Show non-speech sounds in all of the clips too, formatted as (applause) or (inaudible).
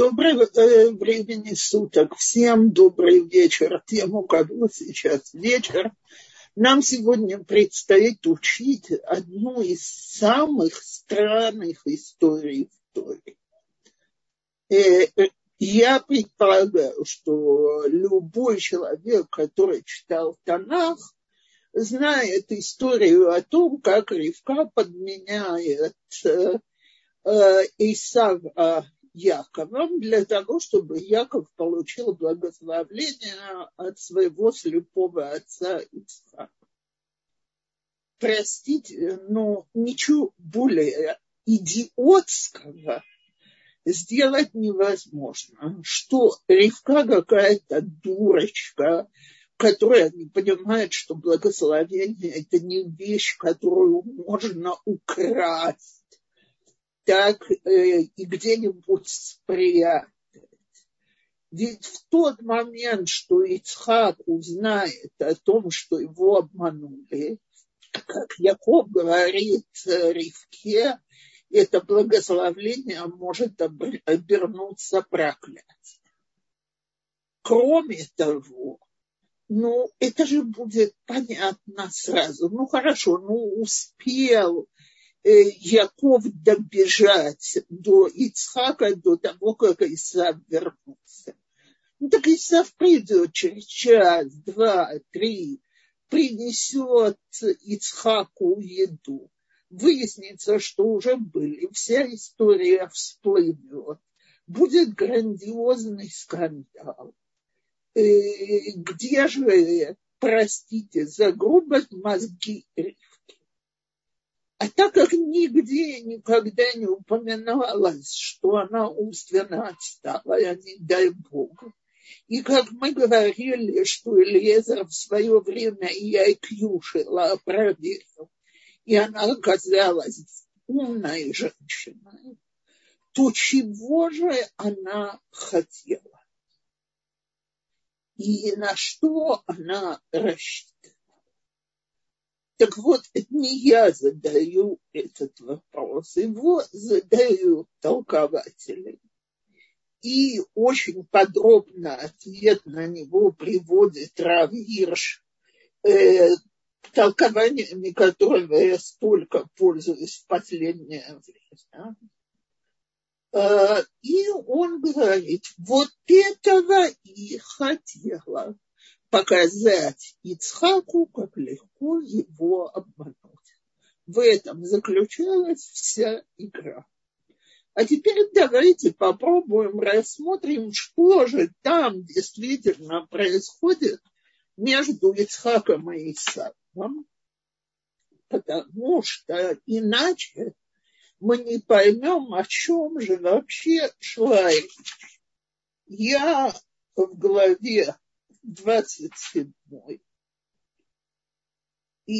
Доброго э, времени суток. Всем добрый вечер. Тем, у кого сейчас вечер. Нам сегодня предстоит учить одну из самых странных историй в Торе. Э, э, я предполагаю, что любой человек, который читал Танах, знает историю о том, как Ривка подменяет Исава Яковом для того, чтобы Яков получил благословление от своего слепого отца Ицхака. Простите, но ничего более идиотского сделать невозможно. Что Ривка какая-то дурочка, которая не понимает, что благословение – это не вещь, которую можно украсть так э, и где-нибудь спрятать. Ведь в тот момент, что Ицхак узнает о том, что его обманули, как Яков говорит Ривке, это благословление может обернуться проклятием. Кроме того, ну, это же будет понятно сразу. Ну, хорошо, ну, успел Яков добежать до Ицхака до того, как Исав вернулся. Ну так Исав придет через час, два, три, принесет Ицхаку еду. Выяснится, что уже были, вся история всплывет. Будет грандиозный скандал. Э, где же, простите за грубость, мозги а так как нигде никогда не упоминалось, что она умственно отстала, а не дай Бог. И как мы говорили, что Элиезер в свое время и Айкьюшила проверил, и она оказалась умной женщиной, то чего же она хотела? И на что она рассчитывала? Так вот, не я задаю этот вопрос, его задают толкователи. И очень подробно ответ на него приводит Рав Ирш, э, толкованиями которого я столько пользуюсь в последнее время. Э, и он говорит, вот этого и хотела показать Ицхаку, как легко его обмануть. В этом заключалась вся игра. А теперь давайте попробуем рассмотрим, что же там действительно происходит между Ицхаком и Исааком, потому что иначе мы не поймем, о чем же вообще шла. Я в главе 27. И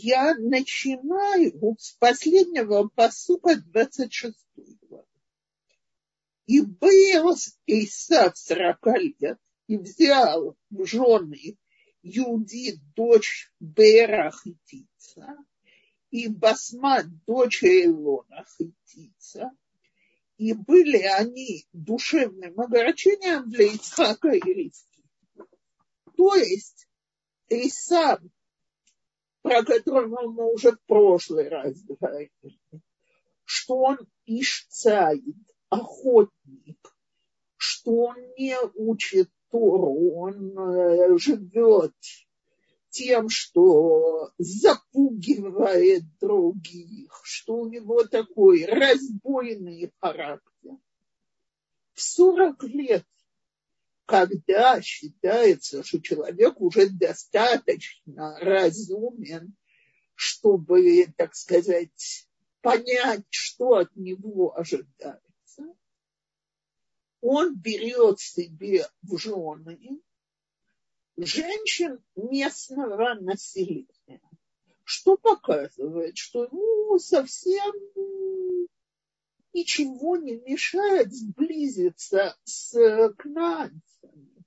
я начинаю с последнего посука 26 главы. И был Исав 40 лет и взял в жены Юди, дочь Бера Хитица, и Басма, дочь Илона Хитица, и были они душевным огорчением для Ицхака и Ривки. То есть Исав, про которого мы уже в прошлый раз говорили, что он ишцаид, охотник, что он не учит Тору, он э, живет тем, что запугивает других, что у него такой разбойный характер. В 40 лет когда считается, что человек уже достаточно разумен, чтобы, так сказать, понять, что от него ожидается, он берет себе в жены женщин местного населения, что показывает, что ну, совсем ничего не мешает сблизиться с кнанцами.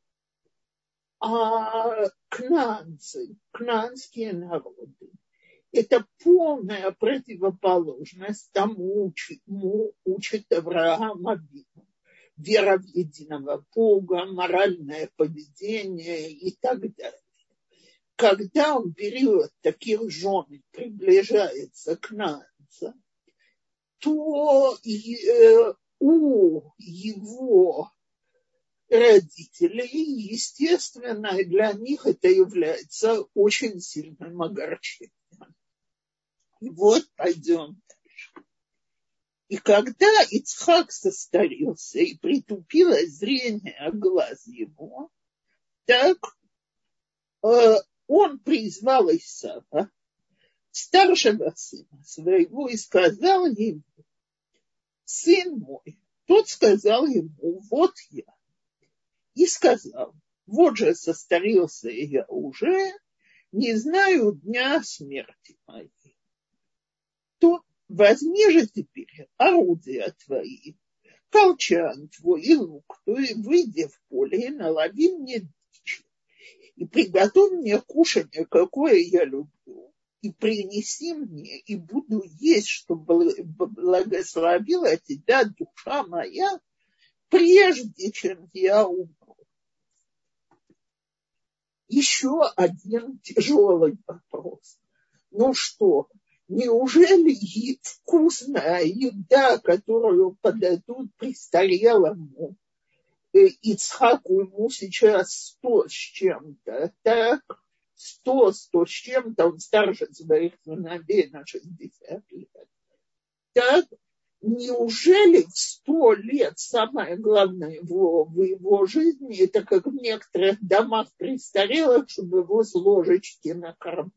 А кнанцы, кнанские народы, это полная противоположность тому, чему учит Авраам Абину, вера в единого Бога, моральное поведение и так далее. Когда он берет таких жен и приближается к Нанце, то э, у его родителей, естественно, для них это является очень сильным огорчением. И вот пойдем дальше. И когда Ицхак состарился и притупило зрение глаз его, так э, он призвал Исава, старшего сына своего, и сказал ему, сын мой, тот сказал ему, вот я. И сказал, вот же состарился я уже, не знаю дня смерти моей. То возьми же теперь орудия твои, колчан твой и лук твой, выйди в поле и налови мне дичи. И приготовь мне кушание, какое я люблю, и принеси мне, и буду есть, чтобы благословила тебя душа моя, прежде чем я умру. Еще один тяжелый вопрос. Ну что, неужели вкусная еда, которую подадут престарелому э, Ицхаку, ему сейчас сто с чем-то, так? Сто, сто с чем-то, он старше своих сыновей на 60 лет. Так, неужели в сто лет самое главное его, в его жизни, это как в некоторых домах престарелых, чтобы его с ложечки накормить?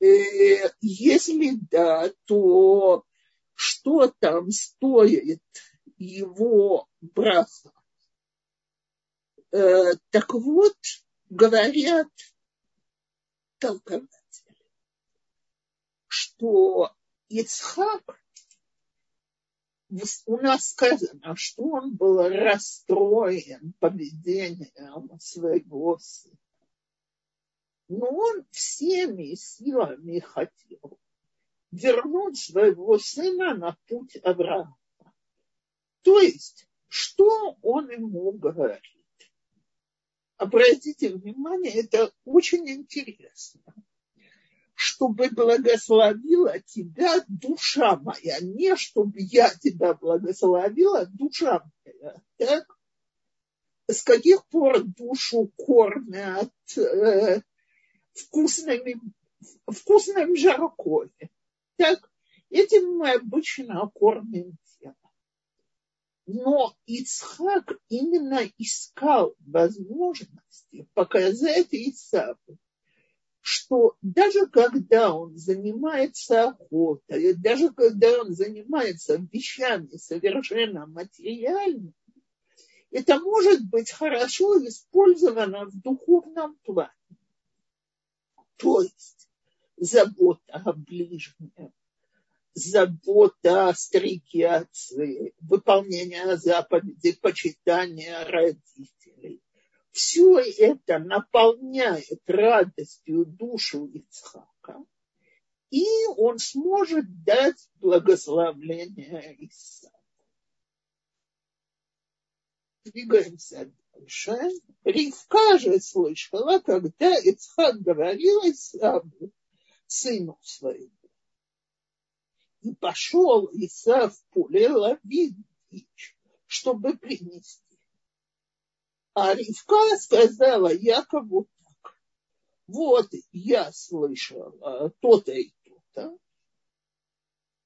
Э, если да, то что там стоит его браха? Э, так вот, говорят толкователи, что Ицхак, у нас сказано, что он был расстроен поведением своего сына но он всеми силами хотел вернуть своего сына на путь Авраама. То есть, что он ему говорит? Обратите внимание, это очень интересно. Чтобы благословила тебя душа моя, не чтобы я тебя благословила, душа моя. Так? С каких пор душу кормят э, вкусными, вкусным жаркое. Так, этим мы обычно кормим тело. Но Ицхак именно искал возможности показать Исаву, что даже когда он занимается охотой, даже когда он занимается вещами совершенно материальными, это может быть хорошо использовано в духовном плане. То есть забота о ближнем, забота о отцы, выполнение заповедей, почитание родителей. Все это наполняет радостью душу Ицхака, и он сможет дать благословление Исааку. Двигаемся дальше. Ривка же слышала, когда Ицхак говорил Исаву, сыну своему. И пошел Исав в поле ловить дичь, чтобы принести. А Ривка сказала Якову так. Вот я слышала то-то и то-то.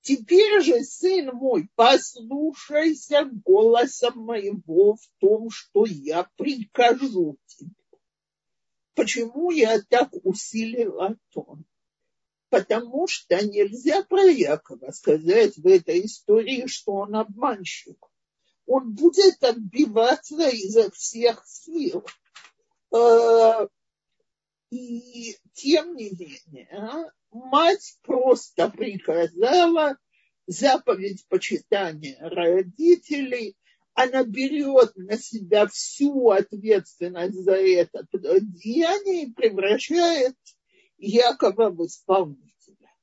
Теперь же, сын мой, послушайся голоса моего в том, что я прикажу тебе. Почему я так усилила тон? Потому что нельзя про Якова сказать в этой истории, что он обманщик. Он будет отбиваться изо всех сил. Э, и тем не менее, мать просто приказала заповедь почитания родителей, она берет на себя всю ответственность за это деяние и превращает Якова в исполнителя.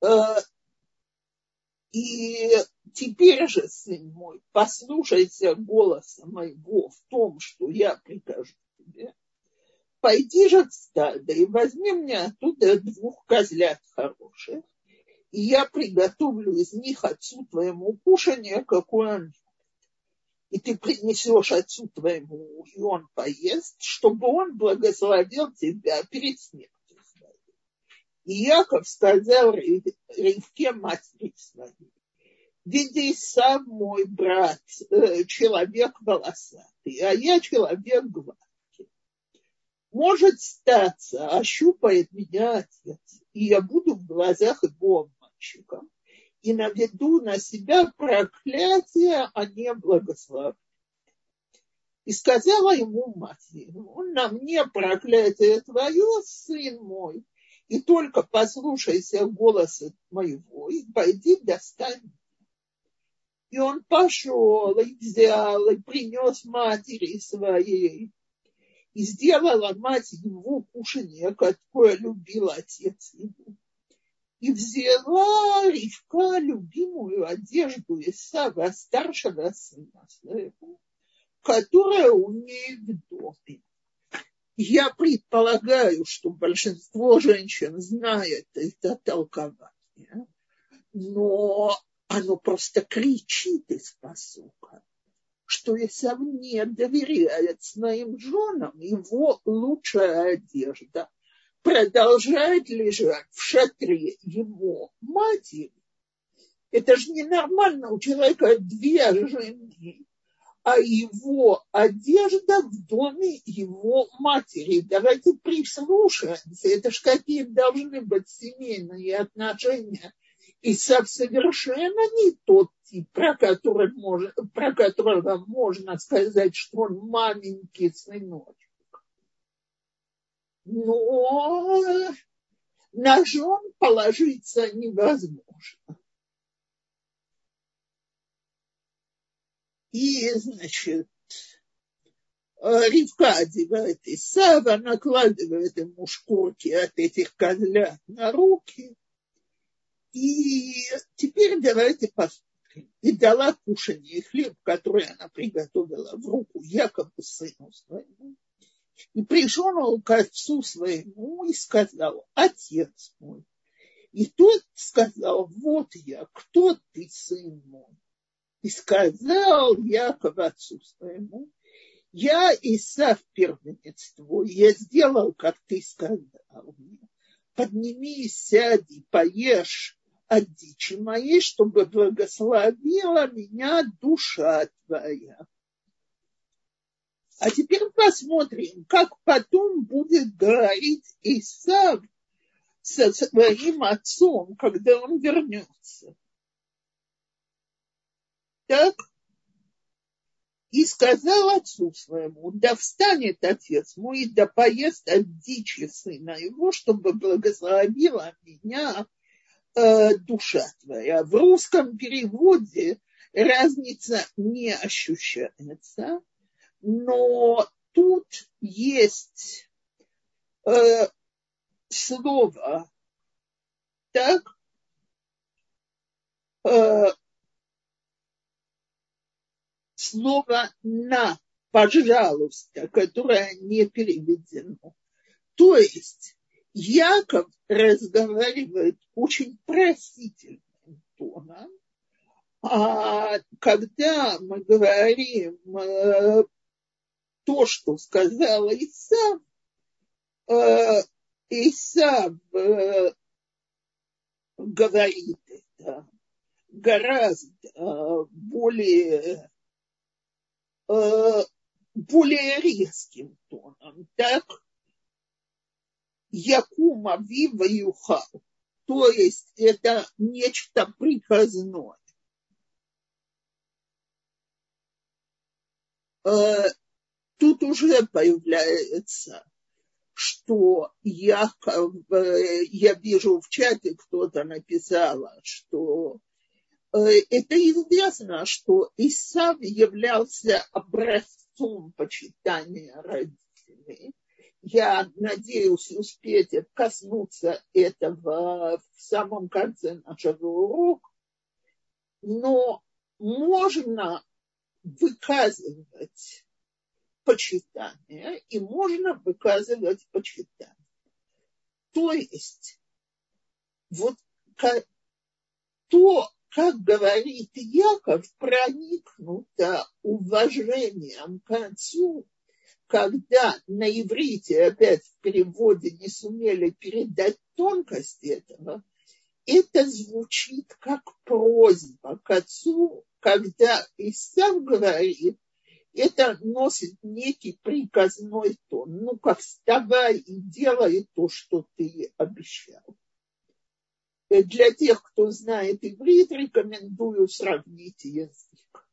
Э, И теперь же, сын мой, послушайся голоса моего в том, что я прикажу тебе. Пойди же в стадо и возьми мне оттуда двух козлят хороших, и я приготовлю из них отцу твоему кушание, какое он и ты принесешь отцу твоему, и он поест, чтобы он благословил тебя перед смертью своей. И Яков сказал Ривке матери своей, види сам мой брат, э, человек волосатый, а я человек гладкий. Может статься, ощупает меня отец, и я буду в глазах его мальчиком и наведу на себя проклятие, а не благословение. И сказала ему мать его, на мне проклятие твое, сын мой, и только послушайся голоса моего, и пойди достань и он пошел и взял, и принес матери своей. И сделала мать его кушанье, какое любил отец его и взяла Ривка любимую одежду Исава, старшего сына своего, которая у нее в доме. Я предполагаю, что большинство женщин знает это толкование, но оно просто кричит из посука, что Исав не доверяет своим женам, его лучшая одежда – продолжает лежать в шатре его матери, это же ненормально, у человека две жены, а его одежда в доме его матери. Давайте прислушаемся, это же какие должны быть семейные отношения. И совершенно не тот тип, про, который можно, про которого можно сказать, что он маменький сыночек но жен положиться невозможно. И, значит, Ривка одевает Исава, накладывает ему шкурки от этих козлят на руки. И теперь давайте посмотрим. И дала кушанье хлеб, который она приготовила в руку Якову сыну своему. И пришел он к отцу своему и сказал, отец мой. И тот сказал, вот я, кто ты, сын мой? И сказал Яков отцу своему, я Исав первенец твой, я сделал, как ты сказал мне. Поднимись, сядь и поешь от дичи моей, чтобы благословила меня душа твоя. А теперь посмотрим, как потом будет говорить Исав со своим отцом, когда он вернется. Так, и сказал отцу своему, да встанет отец мой, да поест от дичи сына его, чтобы благословила меня э, душа твоя. В русском переводе разница не ощущается но тут есть э, слово, так, э, слово на, пожалуйста, которое не переведено. То есть Яков разговаривает очень просительным тоном, а когда мы говорим э, то, что сказал Исав, э, Исав э, говорит это гораздо более, более резким тоном, так? Якума Вива Юхал. То есть это нечто приказное. тут уже появляется, что я, я вижу в чате, кто-то написал, что э, это известно, что Исав являлся образцом почитания родителей. Я надеюсь успеть коснуться этого в самом конце нашего урока. но можно выказывать почитание и можно выказывать почитание. То есть вот то, как говорит Яков, проникнуто уважением к отцу, когда на иврите опять в переводе не сумели передать тонкость этого, это звучит как просьба к отцу, когда Исав говорит, это носит некий приказной тон. Ну-ка, вставай и делай то, что ты обещал. Э, для тех, кто знает иврит, рекомендую сравнить язык.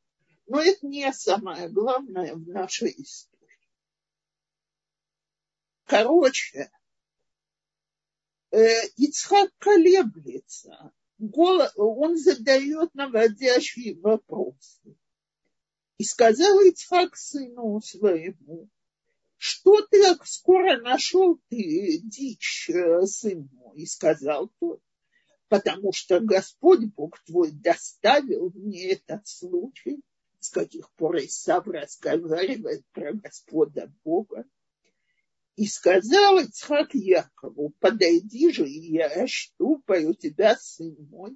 Но это не самое главное в нашей истории. Короче, э, Ицхак колеблется. Он задает наводящие вопросы. И сказал Ицхак сыну своему, что ты так скоро нашел ты дичь, э, сын? И сказал тот, потому что Господь Бог твой доставил мне этот случай, с каких пор Исав разговаривает про Господа Бога. И сказал Ицхак Якову, подойди же, и я ощупаю тебя, сын мой,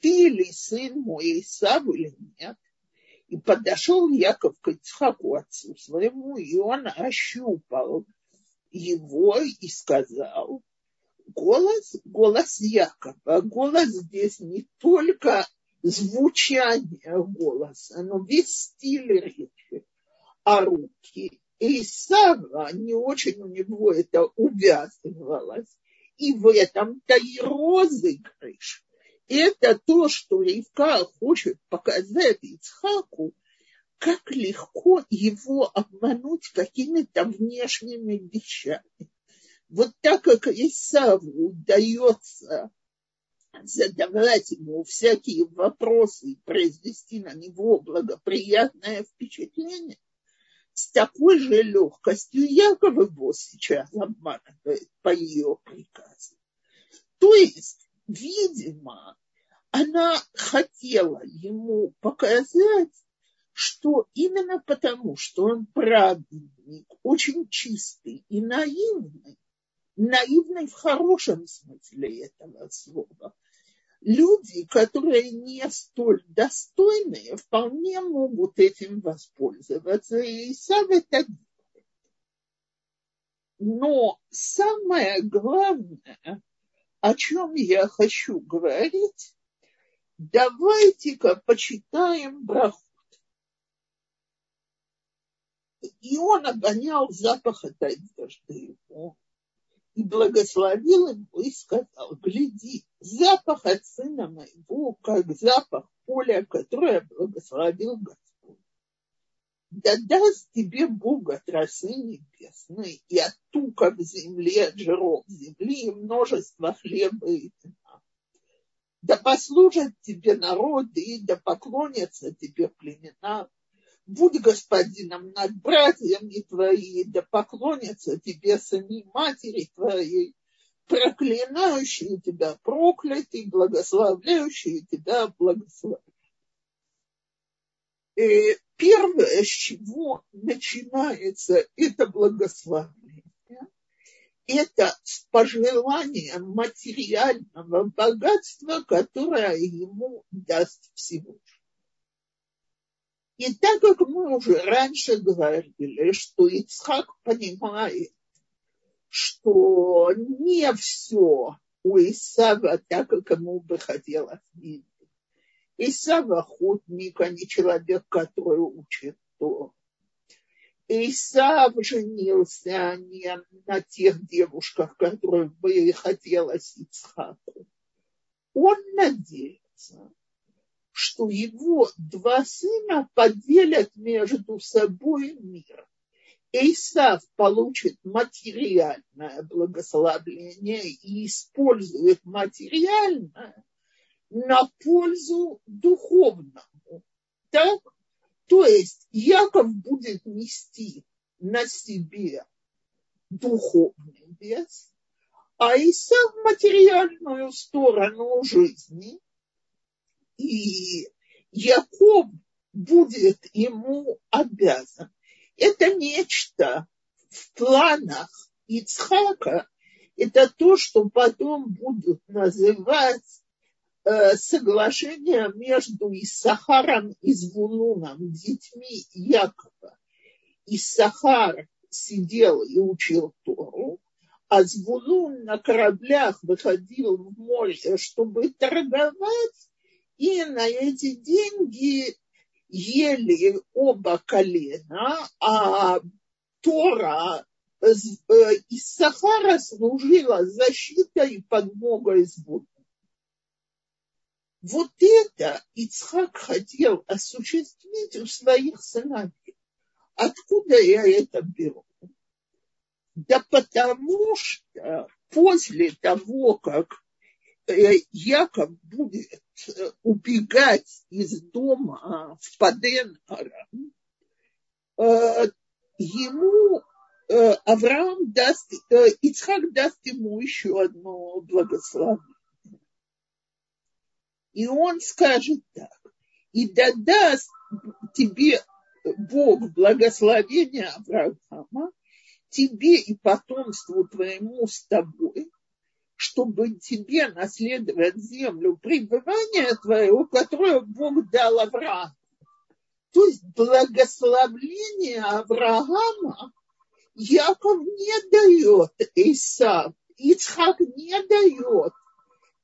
ты ли сын мой Исав или нет. И подошел Яков к Ицхаку, отцу своему, и он ощупал его и сказал, голос, голос Якова. Голос здесь не только звучание голоса, но весь стиль речи, а руки. И Сава не очень у него это увязывалось. И в этом-то и розыгрыш. Это то, что Ривка хочет показать Ицхаку, как легко его обмануть какими-то внешними вещами вот так как Исаву удается задавать ему всякие вопросы и произвести на него благоприятное впечатление, с такой же легкостью Яков его сейчас обманывает по ее приказу. То есть, видимо, она хотела ему показать, что именно потому, что он праведник, очень чистый и наивный, наивной в хорошем смысле этого слова. Люди, которые не столь достойные, вполне могут этим воспользоваться. И сам это. Но самое главное, о чем я хочу говорить, давайте-ка почитаем брахот. И он обонял запах от одежды его и благословил его и сказал, гляди, запах от сына моего, как запах поля, которое благословил Господь. Да даст тебе Бог от росы небесной и от тука в земле, от жиров земли и множество хлеба и вина. Да послужат тебе народы, и да поклонятся тебе племена, будь господином над братьями твои, да поклонятся тебе сыны матери твоей, проклинающие тебя проклятый, благословляющие тебя благословляют. И первое, с чего начинается это благословение, это с пожеланием материального богатства, которое ему даст Всевышний. И так как мы уже раньше говорили, что Ицхак понимает, что не все у Исава так, как ему бы хотелось видеть. Исав охотник, а не человек, который учит то. Исав женился не на тех девушках, которых бы хотелось Ицхаку. Он надеется, что его два сына поделят между собой мир. Исав получит материальное благословение и использует материальное на пользу духовному. Так? То есть Яков будет нести на себе духовный вес, а Исав материальную сторону жизни – и Яков будет ему обязан. Это нечто в планах Ицхака, это то, что потом будут называть э, соглашение между Иссахаром и Звулуном, детьми Якова. Иссахар сидел и учил Тору, а Звулун на кораблях выходил в море, чтобы торговать, и на эти деньги ели оба колена, а Тора из Сахара служила защитой и подмогой Звулун. Вот это Ицхак хотел осуществить у своих сыновей. Откуда я это беру? Да потому что после того, как э, Яков будет э, убегать из дома в Паден Арам, э, ему Авраам даст, Ицхак даст ему еще одно благословение. И он скажет так, и да даст тебе Бог благословения Авраама, тебе и потомству твоему с тобой, чтобы тебе наследовать землю пребывания твоего, которое Бог дал Аврааму. То есть благословление Авраама Яков не дает Исав, Ицхак не дает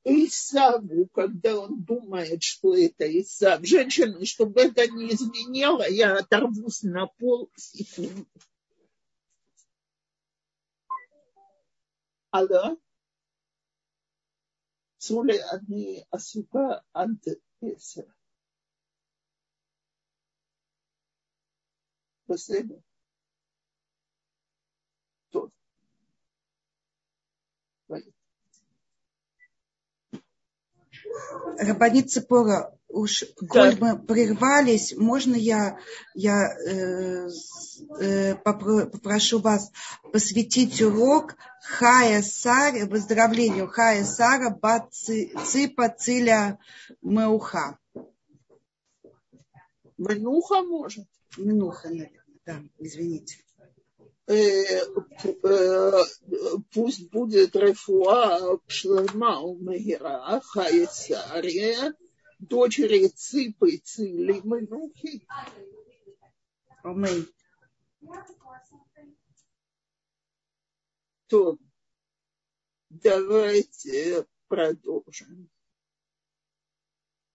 Исаву, когда он думает, что это Исав. Женщины, чтобы это не изменило, я оторвусь на пол. Алло? Цули одни асука ант После Рабанит Цепора, уж коль мы прервались, можно я, я э, э, попрошу вас посвятить урок Хая Сар, выздоровлению Хая Сара Бат Ципа Циля Меуха. Менуха может? Менуха, наверное, да, извините. Э, э, пусть будет рефуа шлема у Мегера, Хаисария, дочери Ципы Цили Менухи. Аминь. То давайте продолжим.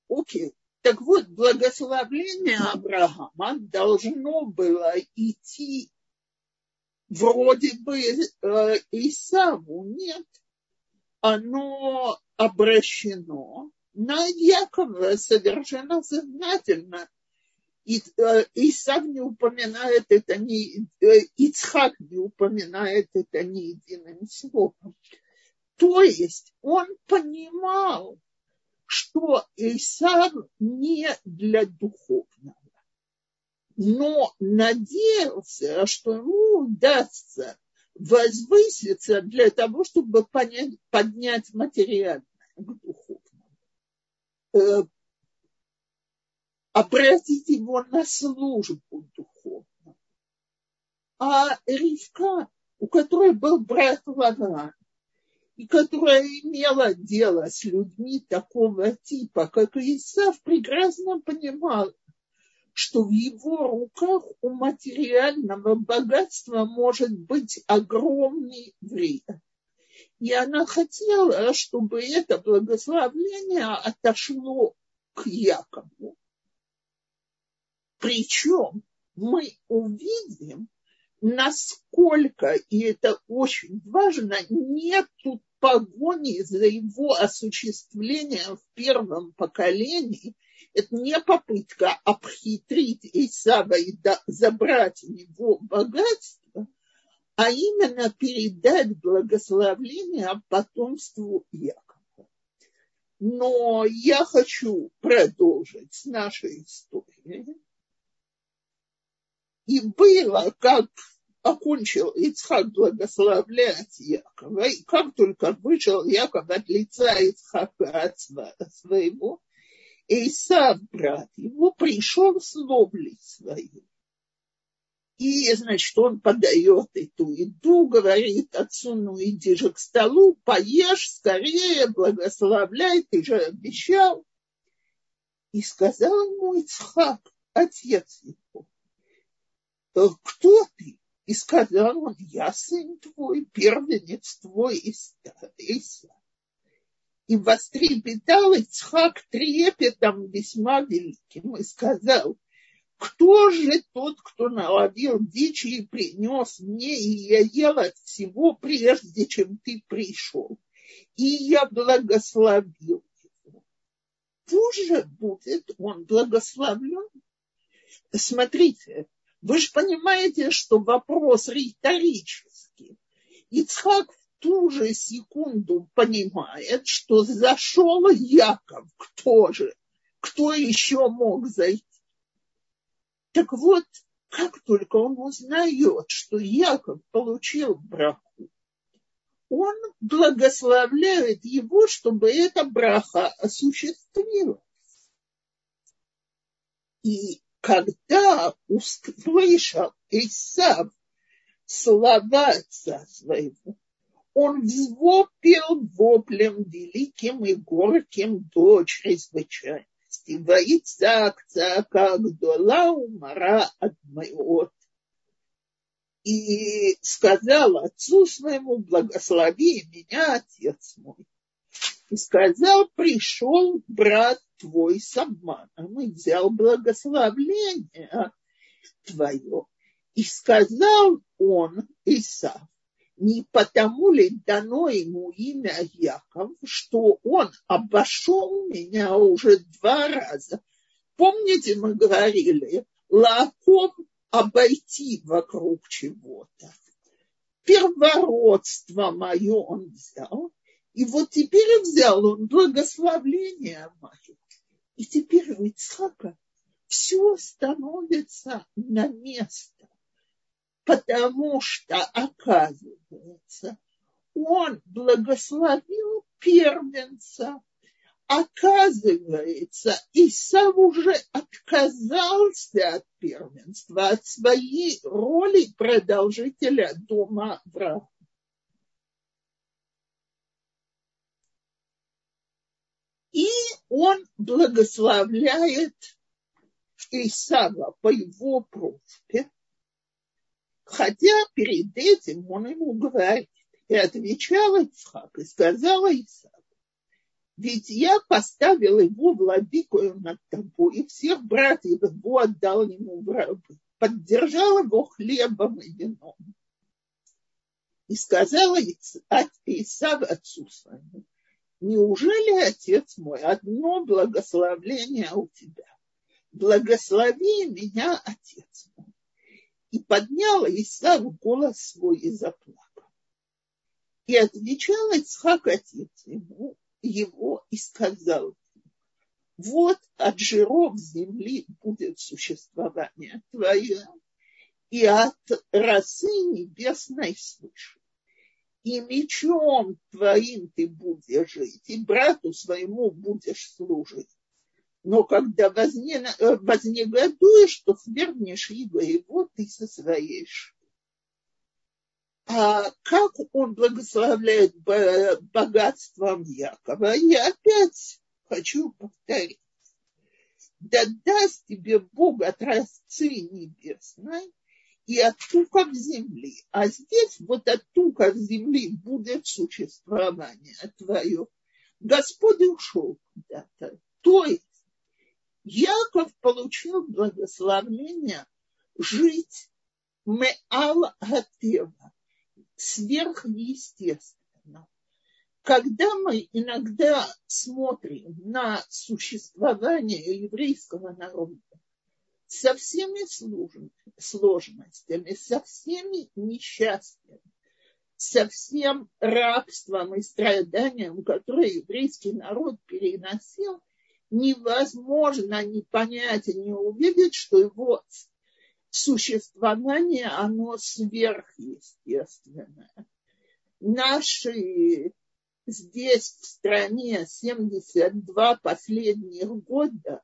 Окей. Так вот, благословение Авраама должно было идти вроде бы э, Исаву нет, оно обращено на Якова совершенно сознательно. И, э, Исав не упоминает это, ни, э, Ицхак не упоминает это ни единым словом. То есть он понимал, что Исав не для духовного но надеялся, что ему удастся возвыситься для того, чтобы понять, поднять материальное к духовному, э, обратить его на службу духовную. А Ривка, у которой был брат Лаван, и которая имела дело с людьми такого типа, как Исав, прекрасно понимала, что в его руках у материального богатства может быть огромный вред. И она хотела, чтобы это благословление отошло к Якову. Причем мы увидим, насколько, и это очень важно, нет тут погони за его осуществлением в первом поколении, это не попытка обхитрить Исава и забрать у него богатство, а именно передать благословление потомству Якова. Но я хочу продолжить с нашей историей. И было, как окончил Ицхак благословлять Якова, и как только вышел Яков от лица Ицхака от своего, Исав, брат его, пришел с ловли своей. И, значит, он подает эту еду, говорит отцу, ну иди же к столу, поешь скорее, благословляй, ты же обещал. И сказал ему Ицхак, отец его, кто ты? И сказал он, я сын твой, первенец твой Иса. И вострепетал Ицхак трепетом весьма великим и сказал, кто же тот, кто наловил дичи и принес мне, и я ел от всего, прежде чем ты пришел? И я благословил его. Пусть будет он благословлен. Смотрите, вы же понимаете, что вопрос риторический. Ицхак ту же секунду понимает, что зашел Яков. Кто же? Кто еще мог зайти? Так вот, как только он узнает, что Яков получил браху, он благословляет его, чтобы эта браха осуществилась. И когда услышал Исав слова отца своего, он взвопил воплем великим и горьким до чрезвычайности. Воицак цака гдола умара от моего. И сказал отцу своему, благослови меня, отец мой. И сказал, пришел брат твой с обманом и взял благословление твое. И сказал он, Исав, не потому ли дано ему имя Яков, что он обошел меня уже два раза. Помните, мы говорили, лаком обойти вокруг чего-то. Первородство мое он взял, и вот теперь взял он благословление мое. И теперь у Ицхака все становится на место, потому что, оказывается, он благословил первенца. Оказывается, Исав уже отказался от первенства, от своей роли продолжителя дома Авраама. И он благословляет Исава по его просьбе, хотя перед этим он ему говорит, и отвечал Ицхак, и сказала Исаву, ведь я поставил его владыкою над тобой, и всех братьев его отдал ему в рабы, поддержал его хлебом и вином. И сказала Исав отцу своему, неужели, отец мой, одно благословление у тебя? Благослови меня, отец мой. И подняла Исав голос свой и заплакал. И отвечал Ицхак отец ему, его и сказал, вот от жиров земли будет существование твое, и от росы небесной свыше и мечом твоим ты будешь жить, и брату своему будешь служить. Но когда э, вознегодуешь, то свергнешь его, его ты со своей а как он благословляет богатством Якова? Я опять хочу повторить. Да даст тебе Бог от росцы небесной и от туков земли. А здесь вот от туков земли будет существование твое. Господь ушел куда-то. То есть Яков получил благословение жить меал атева, сверхъестественно. Когда мы иногда смотрим на существование еврейского народа, со всеми сложностями, со всеми несчастьями, со всем рабством и страданием, которое еврейский народ переносил, невозможно не понять и не увидеть, что его существование, оно сверхъестественное. Наши здесь в стране 72 последних года,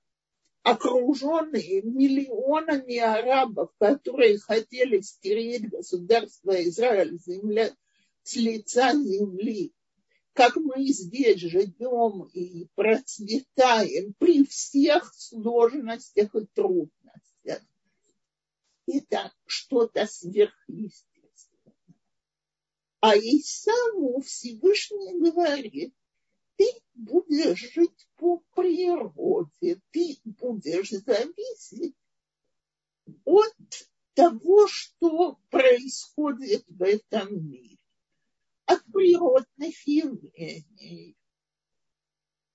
окруженные миллионами арабов, которые хотели стереть государство Израиль земля, с лица земли, как мы здесь живем и процветаем при всех сложностях и трудностях. Это что-то сверхъестественное. А Исаву Всевышний говорит, ты будешь жить по природе, ты будешь зависеть от того, что происходит в этом мире, от природных явлений,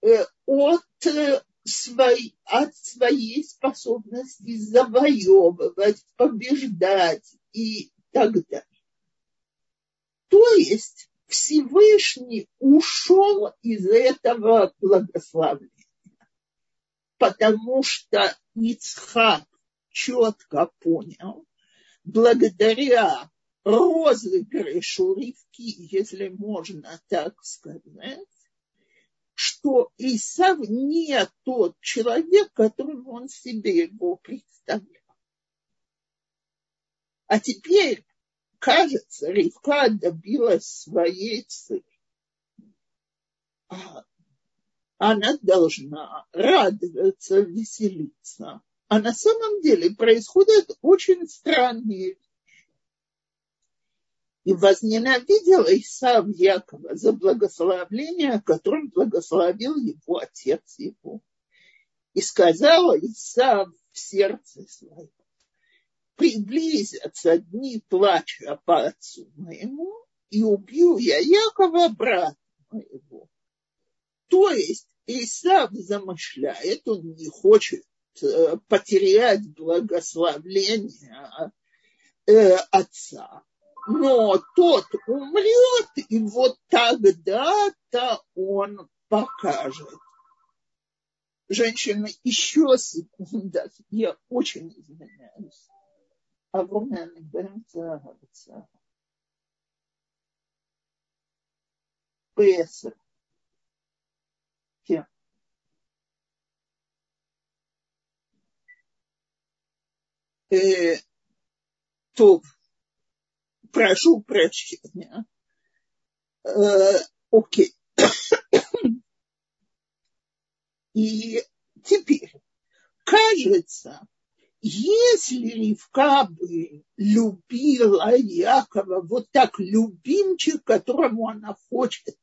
э, от, э, своей, от своей способности завоевывать, побеждать и так далее. То есть Всевышний ушел из этого благословения, потому что Ицхак четко понял, благодаря розыгрышу Ривки, если можно так сказать, что Исав не тот человек, которым он себе его представлял. А теперь кажется, Ривка добилась своей цели. А она должна радоваться, веселиться. А на самом деле происходят очень странные. И возненавидел Исав Якова за благословление, которым благословил его отец его. И сказал Исав в сердце своем, приблизятся дни плача по отцу моему, и убью я Якова, брата моего. То есть Исав замышляет, он не хочет э, потерять благословление э, отца но тот умрет, и вот тогда-то он покажет. Женщина, еще секунда, я очень извиняюсь. огромное Бенца ПС. Кем? Э прошу прощения. Окей. И теперь, кажется, если Ривка бы любила Якова, вот так любимчик, которому она хочет,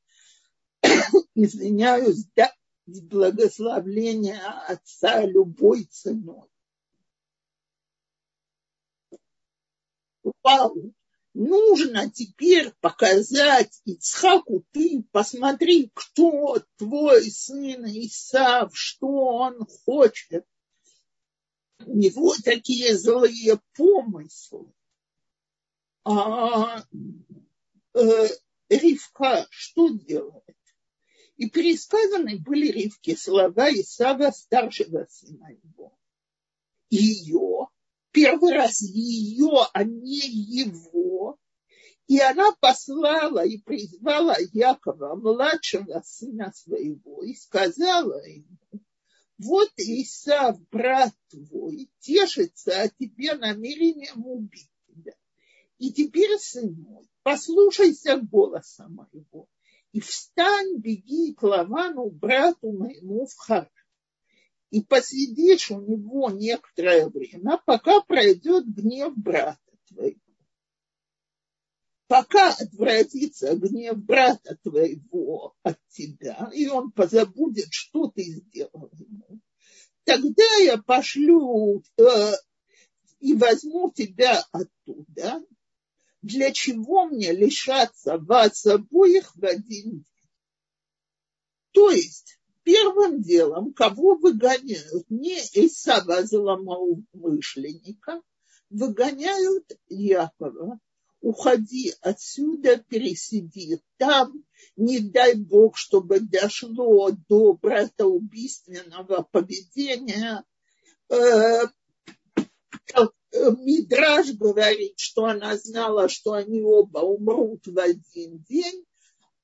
(coughs) извиняюсь, да, благословления отца любой ценой. Вау, нужно теперь показать Ицхаку, ты посмотри, кто твой сын Исав, что он хочет у него такие злые помыслы. А э, Ривка что делает? И пересказаны были Ривке слова Исава, старшего сына его. Ее, первый раз ее, а не его. И она послала и призвала Якова, младшего сына своего, и сказала ему, вот Исав, брат твой, тешится о тебе намерением убить тебя. И теперь, сын мой, послушайся голоса моего, и встань, беги к Лавану, брату моему в Харан. И посидишь у него некоторое время, пока пройдет гнев брата твоего пока отвратится гнев брата твоего от тебя, и он позабудет, что ты сделал ему, тогда я пошлю э, и возьму тебя оттуда. Для чего мне лишаться вас обоих в один день? То есть, первым делом, кого выгоняют, не Исава зломоумышленника, выгоняют Якова, уходи отсюда, пересиди там, не дай Бог, чтобы дошло до братоубийственного поведения. Э, Мидраж говорит, что она знала, что они оба умрут в один день,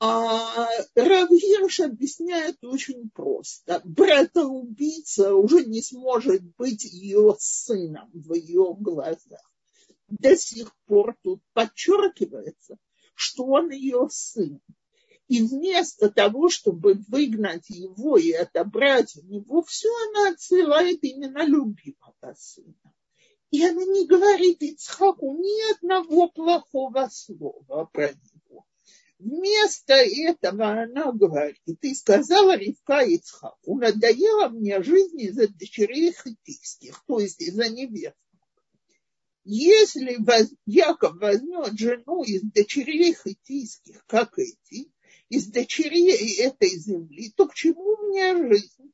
А Равгирш объясняет очень просто. Брата-убийца уже не сможет быть ее сыном в ее глазах. До сих пор тут подчеркивается, что он ее сын. И вместо того, чтобы выгнать его и отобрать у него все, она отсылает именно любимого сына. И она не говорит Ицхаку ни одного плохого слова про него. Вместо этого она говорит, ты сказала Ривка Ицхаку, надоела мне жизнь из-за дочерей хитийских, то есть из-за невест. Если Яков возьмет жену из дочерей хитийских, как эти, из дочерей этой земли, то к чему мне жизнь?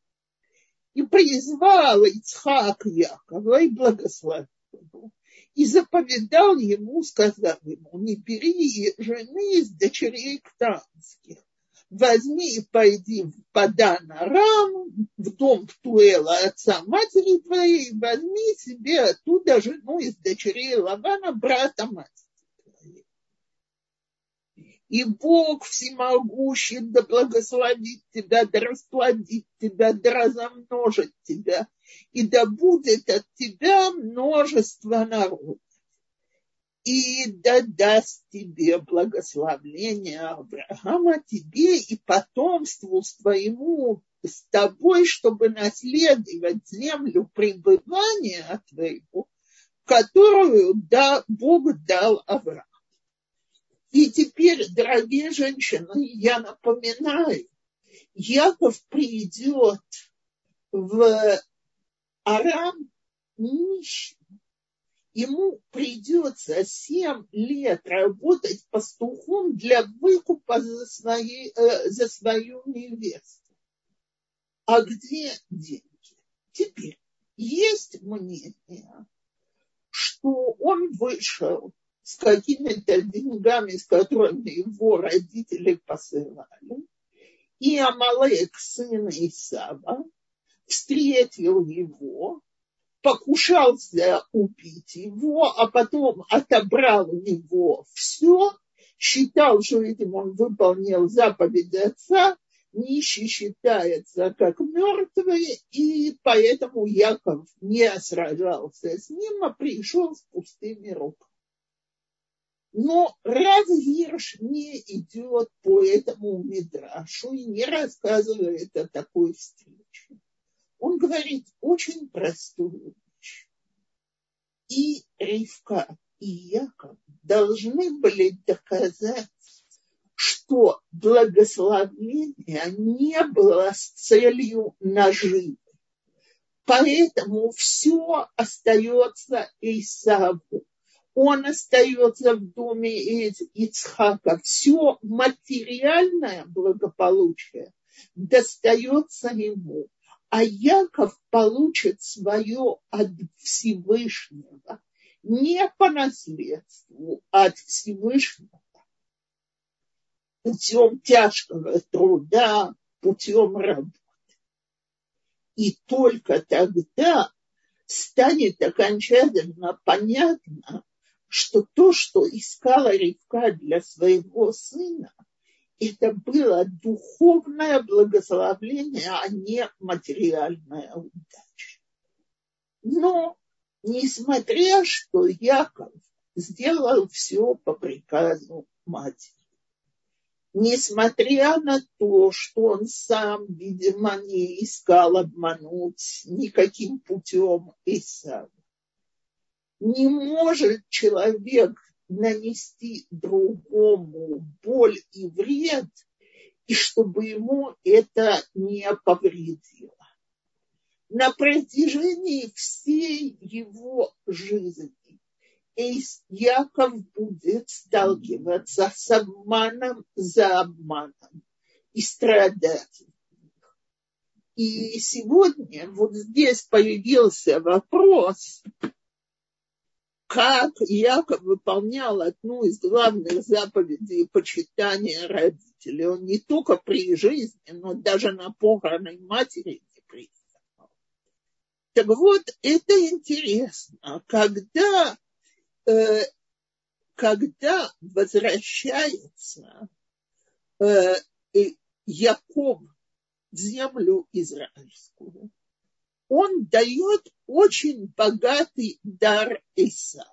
И призвал Ицхак Якова и благословил его и заповедал ему, сказав ему, не бери жены из дочерей ктанских, возьми и пойди в Падан Арам, в дом Птуэла, отца матери твоей, возьми себе оттуда жену из дочерей Лавана, брата матери. И Бог всемогущий да благословит тебя, да расплодит тебя, да разомножит тебя, и да будет от тебя множество народов и да даст тебе благословение Авраама, тебе и потомству твоему с тобой, чтобы наследовать землю пребывания твоего, которую да, Бог дал Аврааму. И теперь, дорогие женщины, я напоминаю, Яков придет в Арам нищим ему придется 7 лет работать пастухом для выкупа за, свои, э, за свою невесту. А где деньги? Теперь есть мнение, что он вышел с какими-то деньгами, с которыми его родители посылали, и Амалек, сын Исава, встретил его покушался убить его, а потом отобрал у него все, считал, что этим он выполнил заповедь отца, нищий считается как мертвый, и поэтому Яков не сражался с ним, а пришел с пустыми руками. Но Рав Гирш не идет по этому мидрашу и не рассказывает о такой встрече он говорит очень простую вещь. И Ривка, и Яков должны были доказать, что благословение не было с целью наживы. Поэтому все остается Исаву. Он остается в доме Ицхака. Все материальное благополучие достается ему а Яков получит свое от Всевышнего не по наследству, а от Всевышнего путем тяжкого труда, путем работы. И только тогда станет окончательно понятно, что то, что искала Ривка для своего сына, это было духовное благословление, а не материальная удача. Но, несмотря, что Яков сделал все по приказу матери, несмотря на то, что он сам, видимо, не искал обмануть никаким путем Исава, не может человек нанести другому боль и вред, и чтобы ему это не повредило. На протяжении всей его жизни Яков будет сталкиваться с обманом за обманом и страдать. И сегодня вот здесь появился вопрос, как Яков выполнял одну из главных заповедей почитания родителей. Он не только при жизни, но даже на похороны матери не приехал. Так вот, это интересно, когда, э, когда возвращается э, Яков в землю израильскую, он дает очень богатый дар Исаву.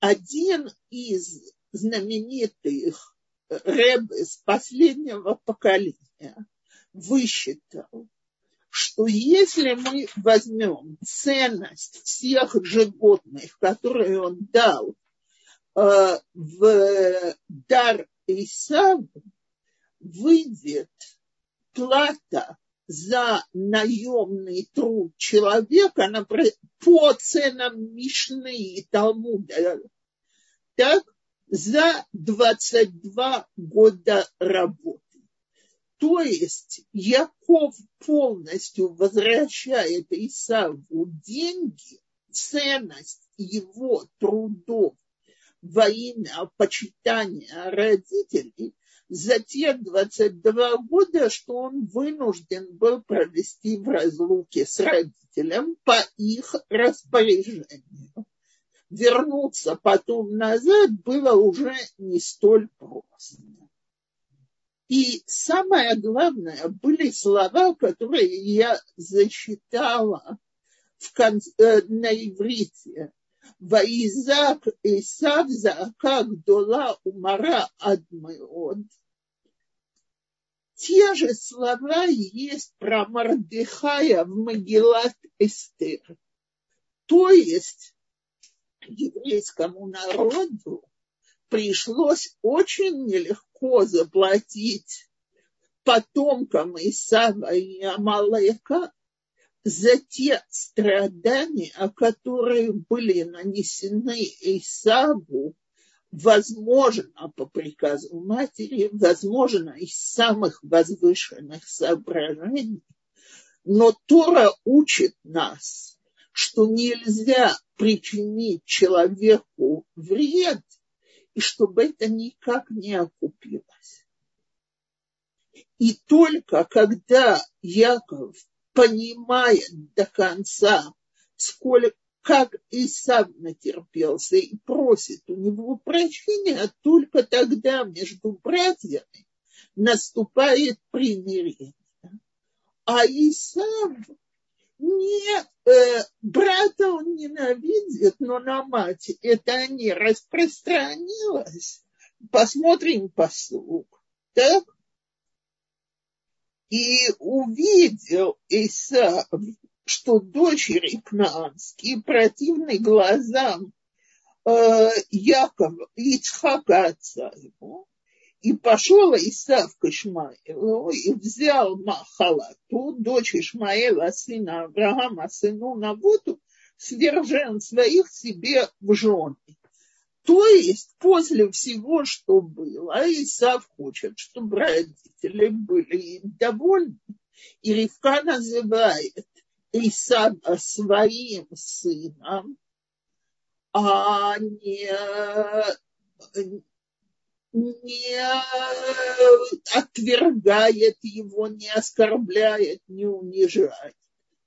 Один из знаменитых рэб из последнего поколения высчитал, что если мы возьмем ценность всех животных, которые он дал э, в дар Исаву, выйдет плата за наемный труд человека по ценам Мишны и Талмуда, так, за 22 года работы. То есть Яков полностью возвращает Исаву деньги, ценность его трудов во имя почитания родителей за те 22 года, что он вынужден был провести в разлуке с родителем по их распоряжению. Вернуться потом назад было уже не столь просто. И самое главное были слова, которые я зачитала в конце, э, на иврите. Ваизак Исав зака гдола умара адмеод. Те же слова есть про Мардыхая в Могилат Эстер. То есть еврейскому народу пришлось очень нелегко заплатить потомкам Исава и Амалека за те страдания, которые были нанесены Исаву, возможно, по приказу матери, возможно, из самых возвышенных соображений, но Тора учит нас, что нельзя причинить человеку вред – и чтобы это никак не окупилось. И только когда Яков понимает до конца, сколько, как и сам натерпелся и просит у него прощения, только тогда между братьями наступает примирение. А Исав нет, э, брата он ненавидит, но на мать это не распространилось. Посмотрим послуг. Так? И увидел Исав, что дочери кнаанские противны глазам э, Якова, Ицхака отца его, и пошел Исав к Ишмаилу и взял Махалату, дочь Ишмаила, сына Авраама, сыну Навуту, свержен своих себе в жены. То есть после всего, что было, Исав хочет, чтобы родители были довольны. И Ривка называет Исава своим сыном, а не не отвергает его, не оскорбляет, не унижает.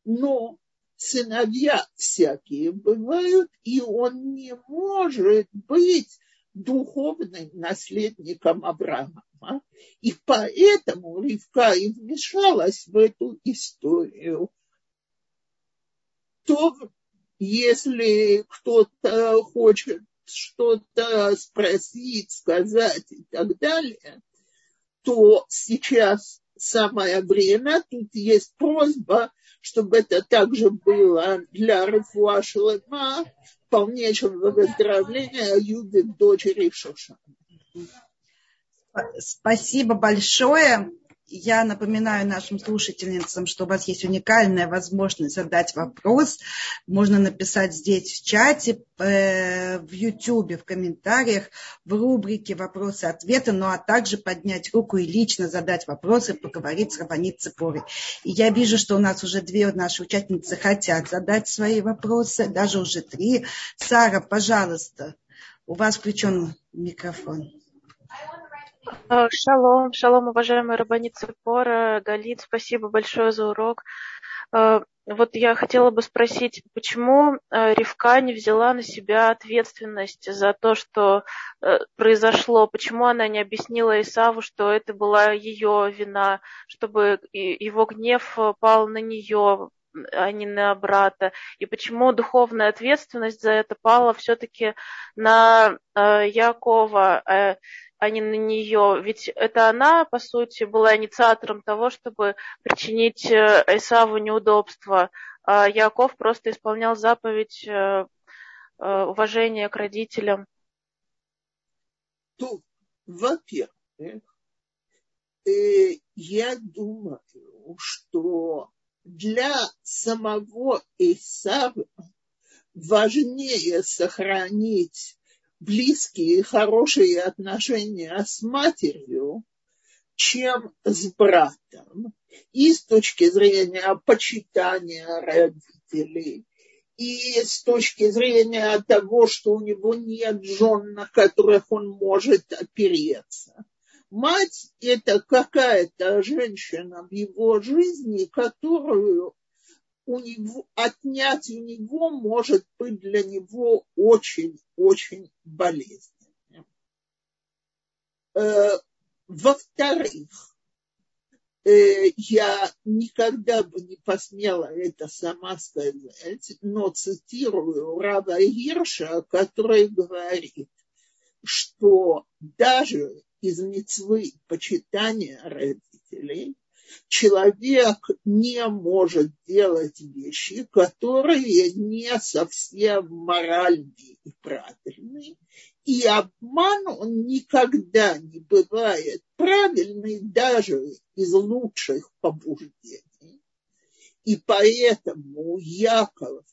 Но сыновья всякие бывают, и он не может быть духовным наследником Авраама. И поэтому Ривка и вмешалась в эту историю. То, если кто-то хочет что-то спросить, сказать и так далее, то сейчас самое время, тут есть просьба, чтобы это также было для Рафуа Шалема, полнейшего выздоровления Юды, дочери Шошана. Спасибо большое я напоминаю нашим слушательницам, что у вас есть уникальная возможность задать вопрос. Можно написать здесь в чате, э, в YouTube, в комментариях, в рубрике «Вопросы-ответы», ну а также поднять руку и лично задать вопросы, поговорить с Рабанит Цепорой. И я вижу, что у нас уже две наши участницы хотят задать свои вопросы, даже уже три. Сара, пожалуйста, у вас включен микрофон. Э, шалом, шалом, уважаемая Рабанит Цепора, Галит, спасибо большое за урок. Э, вот я хотела бы спросить, почему э, Ривка не взяла на себя ответственность за то, что произошло? Почему она не объяснила Исаву, что это была ее вина, чтобы его гнев пал на нее, а не на брата? И почему духовная ответственность за это пала все-таки на Якова? А не на нее. Ведь это она, по сути, была инициатором того, чтобы причинить э, Исаву неудобства. А Яков просто исполнял заповедь э, э, уважения к родителям. Тут, во-первых, я думаю, что для самого Исава важнее сохранить близкие и хорошие отношения с матерью, чем с братом. И с точки зрения почитания родителей, и с точки зрения того, что у него нет жен, на которых он может опереться. Мать – это какая-то женщина в его жизни, которую у него, отнять у него может быть для него очень-очень болезненно. Э, во-вторых, э, я никогда бы не посмела это сама сказать, но цитирую Рава Гирша, который говорит, что даже из мецвы почитания родителей человек не может делать вещи, которые не совсем моральные и правильные. И обман, он никогда не бывает правильный даже из лучших побуждений. И поэтому Яков,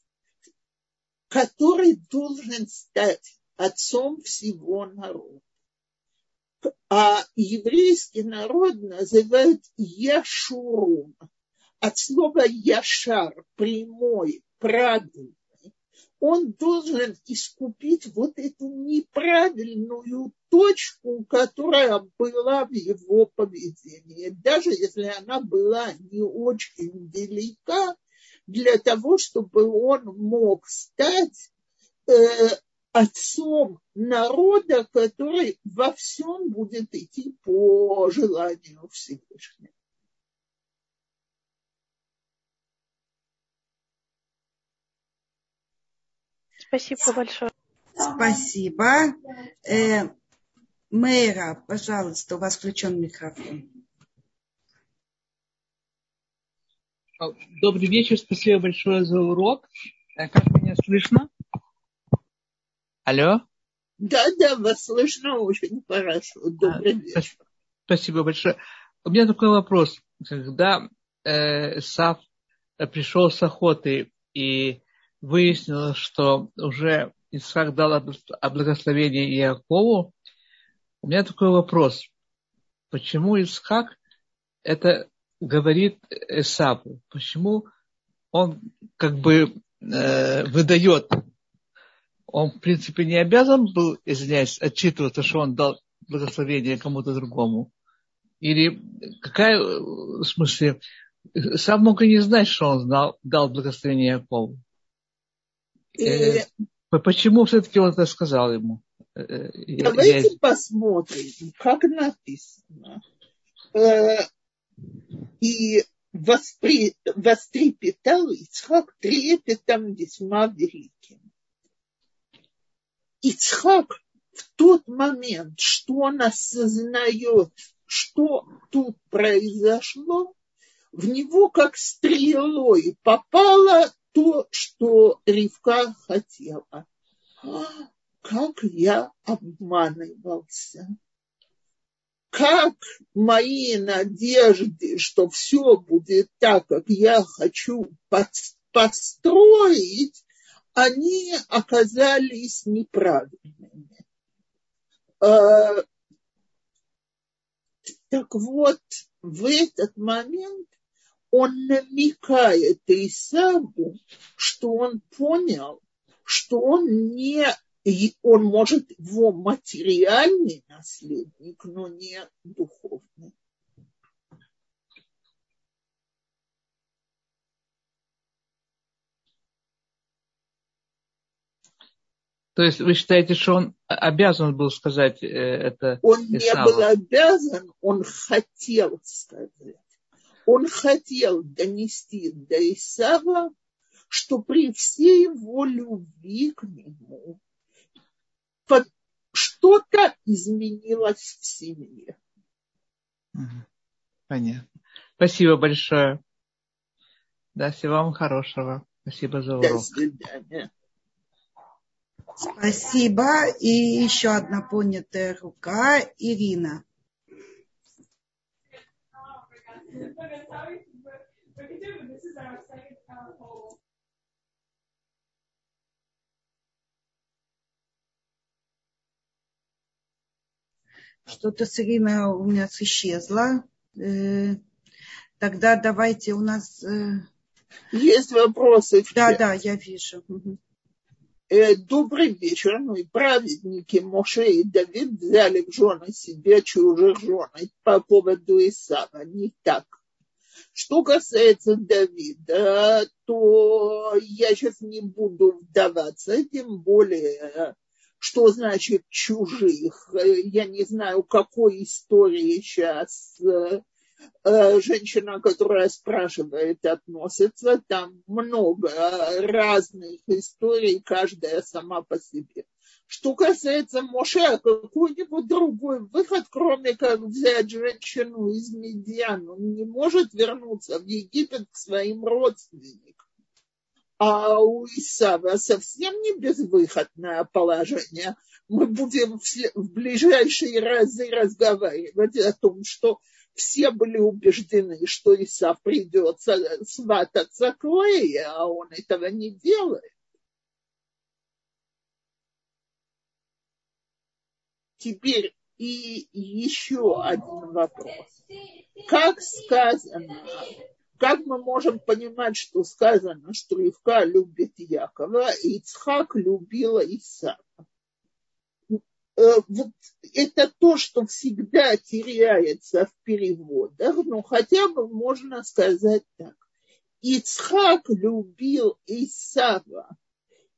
который должен стать отцом всего народа, а еврейский народ называют Яшурум. От слова Яшар, прямой, правильный. Он должен искупить вот эту неправильную точку, которая была в его поведении. Даже если она была не очень велика, для того, чтобы он мог стать э, отцом народа, который во всем будет идти по желанию Всевышнего. Спасибо большое. Спасибо. Э, Мэйра, пожалуйста, у вас включен микрофон. Добрый вечер, спасибо большое за урок. Э, как меня слышно? Алло? Да, да, вас слышно очень хорошо. Добрый а, вечер. Спасибо большое. У меня такой вопрос. Когда э, Сав пришел с охоты и выяснилось, что уже Исаак дал благословение Иакову, у меня такой вопрос. Почему Исхак это говорит Исаву? Почему он как бы э, выдает он, в принципе, не обязан был, извиняюсь, отчитываться, что он дал благословение кому-то другому? Или какая, в смысле, сам мог и не знать, что он знал, дал благословение Якову? И... Э, почему все-таки он это сказал ему? Э, э, давайте Я... посмотрим, как написано. И воспри... вострепетал Ицхак трепетом весьма великим. Ицхак в тот момент, что он осознает, что тут произошло, в него как стрелой попало то, что Ривка хотела. А, как я обманывался. Как мои надежды, что все будет так, как я хочу построить, они оказались неправильными. А, так вот, в этот момент он намекает Исаву, что он понял, что он не он может его материальный наследник, но не духовный. То есть вы считаете, что он обязан был сказать э, это? Он Исаву? не был обязан, он хотел сказать. Он хотел донести до Исава, что при всей его любви к нему что-то изменилось в семье. Понятно. Спасибо большое. Да, всего вам хорошего. Спасибо за урок. До свидания. Спасибо. И еще одна понятая рука. Ирина. Что-то с Ириной у меня исчезло. Э, тогда давайте у нас... Э, Есть вопросы? Да, да, я вижу. Э, добрый вечер. И праведники Моше и Давид взяли в жены себе чужих жен по поводу Исава. Не так. Что касается Давида, то я сейчас не буду вдаваться, тем более что значит чужих. Я не знаю, какой истории сейчас э, э, женщина, которая спрашивает, относится. Там много разных историй, каждая сама по себе. Что касается Моше, какой-нибудь другой выход, кроме как взять женщину из Медиан, он не может вернуться в Египет к своим родственникам а у Исава совсем не безвыходное положение. Мы будем в ближайшие разы разговаривать о том, что все были убеждены, что Исав придется свататься к Лее, а он этого не делает. Теперь и еще один вопрос. Как сказано как мы можем понимать, что сказано, что Ривка любит Якова, и Ицхак любила Исава? Э, вот это то, что всегда теряется в переводах, но хотя бы можно сказать так. Ицхак любил Исава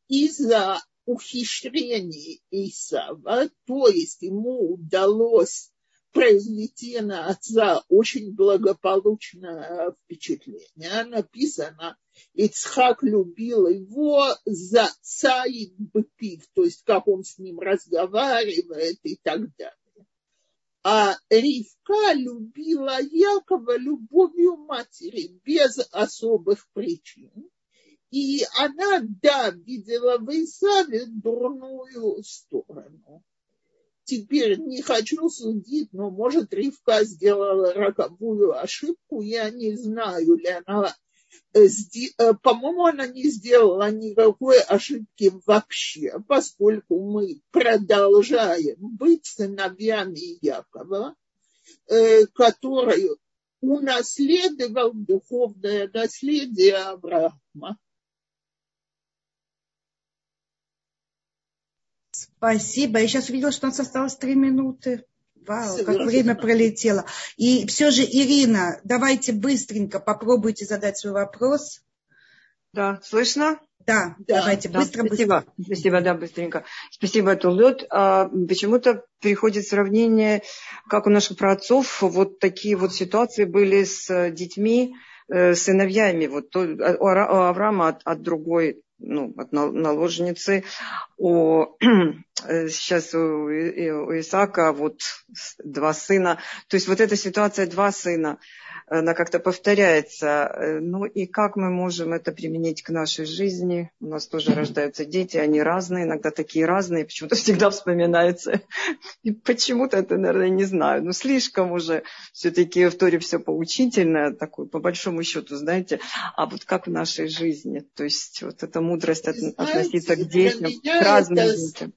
из-за ухищрений Исава, то есть ему удалось произвести на отца очень благополучное впечатление. Написано, Ицхак любил его за цаид быпив, то есть как он с ним разговаривает и так далее. А Ривка любила Якова любовью матери без особых причин. И она, да, видела в Исаве дурную сторону теперь не хочу судить, но может Ривка сделала роковую ошибку, я не знаю, ли она э, э, по-моему, она не сделала никакой ошибки вообще, поскольку мы продолжаем быть сыновьями Якова, э, который унаследовал духовное наследие Авраама. Спасибо. Я сейчас увидела, что у нас осталось три минуты. Вау, как время пролетело. И все же, Ирина, давайте быстренько попробуйте задать свой вопрос. Да, слышно? Да, да давайте да, быстро, спасибо. быстро. Спасибо, да, быстренько. Спасибо, Тулет. А, почему-то приходит сравнение, как у наших праотцов, вот такие вот ситуации были с детьми, э, сыновьями. Вот у Авраама от, от другой ну, от наложницы, у, (clears throat) сейчас у, у Исаака вот два сына. То есть вот эта ситуация, два сына, она как-то повторяется. Э, ну и как мы можем это применить к нашей жизни? У нас тоже рождаются дети, они разные, иногда такие разные, почему-то всегда вспоминается. И почему-то это, наверное, не знаю. Но слишком уже все-таки в Торе все поучительное, такое, по большому счету, знаете. А вот как в нашей жизни? То есть вот эта мудрость знаете, относиться к детям, к разным это... детям.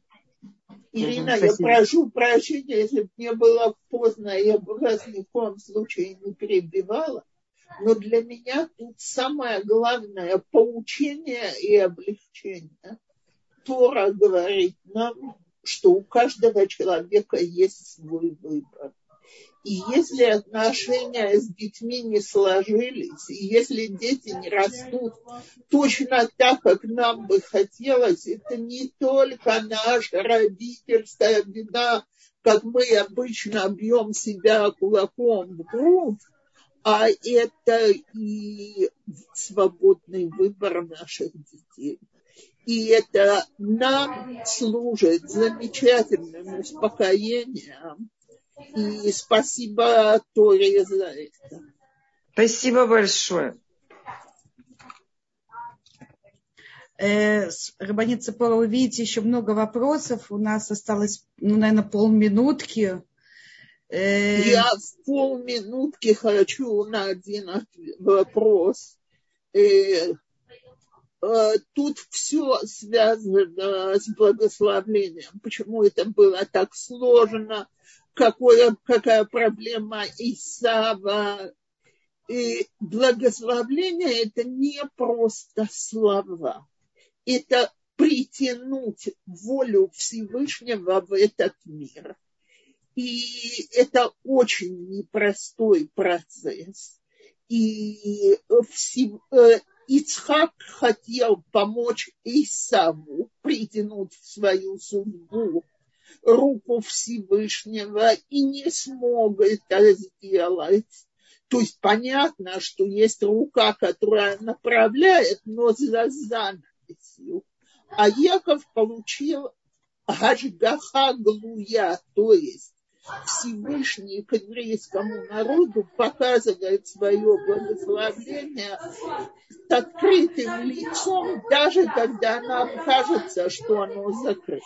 Ирина, я прошу прощения, если бы мне было поздно, я бы вас ни в коем случае не перебивала. Но для меня тут самое главное поучение и облегчение. Тора говорит нам, что у каждого человека есть свой выбор. И если отношения с детьми не сложились, и если дети не растут точно так, как нам бы хотелось, это не только наша родительская беда, как мы обычно бьем себя кулаком в грудь, а это и свободный выбор наших детей. И это нам служит замечательным успокоением. И спасибо Торе за это. Спасибо большое. Э, Рабанит Цепора, вы видите еще много вопросов. У нас осталось, ну, наверное, полминутки. Э, Я в полминутки хочу на один вопрос. Э, Э, тут все связано с благословлением. Почему это было так сложно, какое, какая проблема Исава. И благословление – это не просто слова. Это притянуть волю Всевышнего в этот мир. И это очень непростой процесс. И э, Ицхак хотел помочь Исаву притянуть в свою судьбу руку Всевышнего и не смог это сделать. То есть понятно, что есть рука, которая направляет, но за занавесью. А Яков получил Гашгаха Глуя, то есть Всевышний к еврейскому народу показывает свое благословение с открытым лицом, даже когда нам кажется, что оно закрыто.